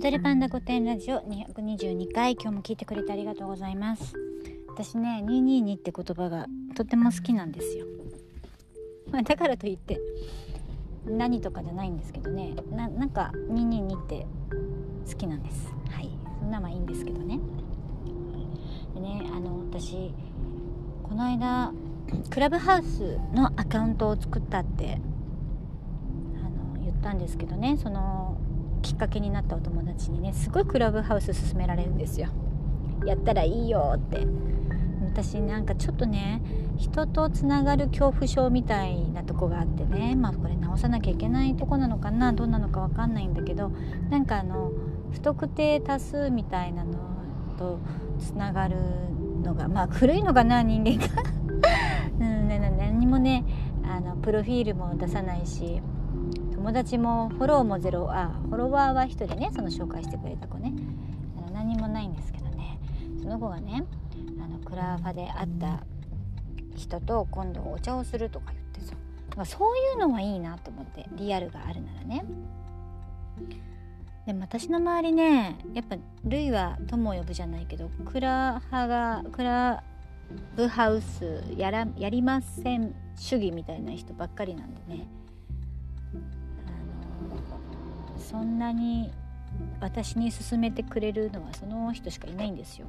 踊るパンダ御殿ラジオ222回今日も聞いてくれてありがとうございます。私ね222って言葉がとても好きなんですよ、まあ、だからといって何とかじゃないんですけどね。ななんか222って好きなんです。はい。そんなまあいいんですけどね。でねあの私この間クラブハウスのアカウントを作ったってあの言ったんですけどね。そのきっかけになったお友達にねすごいクラブハウス勧められるんですよ。やったらいいよって。私なんかちょっとね人とつながる恐怖症みたいなとこがあってねまあこれ直さなきゃいけないとこなのかなどうなのか分かんないんだけどなんかあの不特定多数みたいなのとつながるのがまあ古いのかな人間が。うん、何もねあのプロフィールも出さないし友達もフォローもゼロあフォロワーは1人ねその紹介してくれた子ね。あの何もないんですけどね。その子がねあのクラファで会った人と今度お茶をするとか言ってさ。まあ、そういうのはいいなと思ってリアルがあるならね。でも私の周りねやっぱルイは友を呼ぶじゃないけどクラハがクラブハウスやらやりません主義みたいな人ばっかりなんでね。そんなに私に勧めてくれるのはその人しかいないんですよ。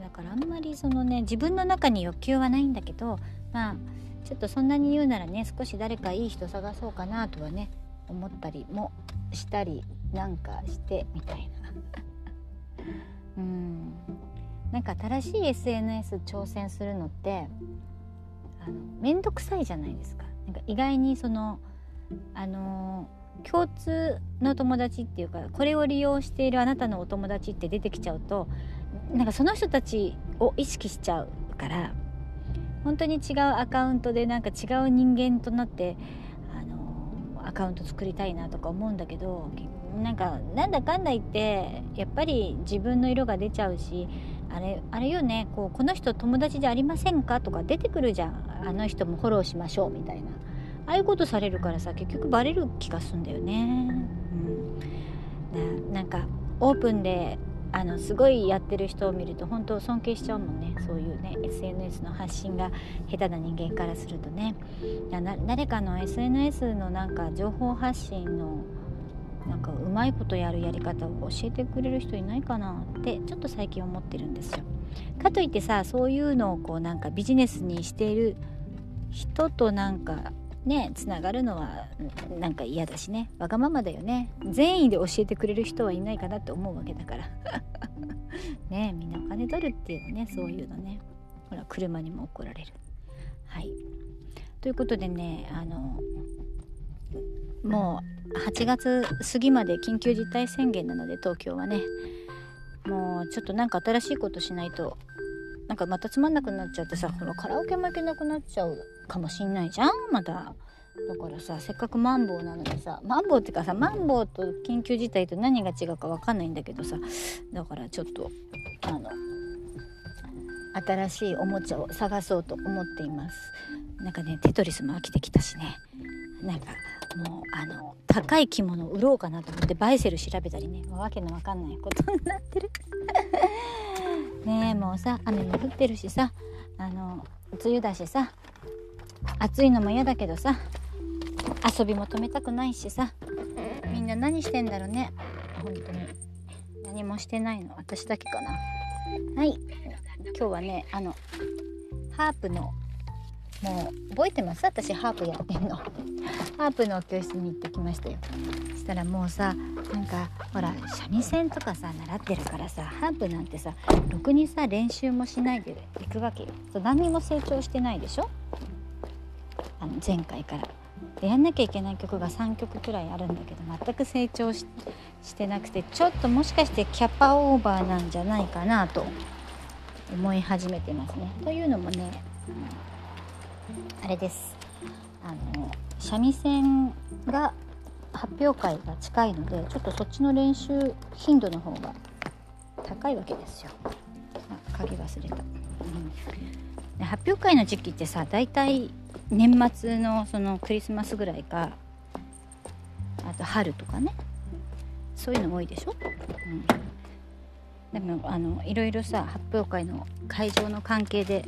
だからあんまりそのね自分の中に欲求はないんだけどまあちょっとそんなに言うならね少し誰かいい人探そうかなとはね思ったりもしたりなんかしてみたいな。うん。なんか新しい SNS 挑戦するのってあの面倒くさいじゃないですか。なんか意外にそのあの共通の友達っていうかこれを利用しているあなたのお友達って出てきちゃうとなんかその人たちを意識しちゃうから本当に違うアカウントでなんか違う人間となってあのアカウント作りたいなとか思うんだけどなんかなんだかんだ言ってやっぱり自分の色が出ちゃうしあれあれよねこうこの人友達じゃありませんかとか出てくるじゃん。あの人もフォローしましょうみたいな。ああいうことされるからさ結局バレる気がすんだよね、うん、ななんかオープンであのすごいやってる人を見ると本当尊敬しちゃうもんね。そういうね SNS の発信が下手な人間からするとね。誰かの SNS のなんか情報発信のなんかうまいことやるやり方を教えてくれる人いないかなってちょっと最近思ってるんですよ。かといってさそういうのをこうなんかビジネスにしている人となんかねつながるのはなんか嫌だしね。わがままだよね。善意で教えてくれる人はいないかなって思うわけだから。ねみんなお金取るっていうのねそういうのね。ほら車にも怒られる。はい。ということでねあのもう8月過ぎまで緊急事態宣言なので東京はね。もうちょっとなんか新しいことしないとなんかまたつまんなくなっちゃってさほらカラオケも行けなくなっちゃうかもしんないじゃん。まだ。だからさせっかくマンボウなのにさマンボウっていうかさマンボウと緊急事態と何が違うか分かんないんだけどさだからちょっとあの新しいおもちゃを探そうと思っています。なんかねテトリスも飽きてきたしね。なんかもうあの高い着物を売ろうかなと思ってバイセル調べたりねわけのわかんないことになってる。ねえもうさ雨も降ってるしさあの梅雨だしさ暑いのも嫌だけどさ遊びも止めたくないしさみんな何してんだろうね。本当に。何もしてないの。私だけかな。はい。今日はねあのハープのもう覚えてます？私ハープやってんの。ハープの教室に行ってきましたよ。そしたらもうさなんかほら三味線とかさ習ってるからさハープなんてさろくにさ練習もしないで行くわけよ。そう何も成長してないでしょ？あの前回から。でやんなきゃいけない曲が3曲くらいあるんだけど全く成長してなくてちょっともしかしてキャパオーバーなんじゃないかなと思い始めてますね。というのもね、あれです。あの三味線が発表会が近いのでちょっとそっちの練習頻度の方が高いわけですよ。あ鍵忘れた、うん、発表会の時期ってさ大体年末のそのクリスマスぐらいかあと春とかね。そういうの多いでしょ、うん、でもあのいろいろさ発表会の会場の関係で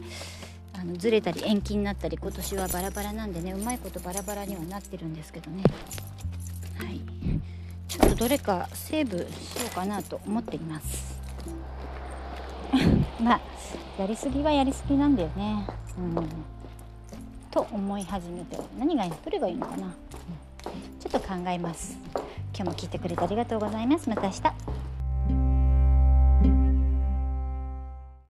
のずれたり延期になったり今年はバラバラなんでねうまいことバラバラにはなってるんですけどね。はい。ちょっとどれかセーブしようかなと思っています。まあやりすぎはやりすぎなんだよね。うん。と思い始めて。何がいいどれがいいのかな、うん、ちょっと考えます。今日も聞いてくれてありがとうございます。また明日。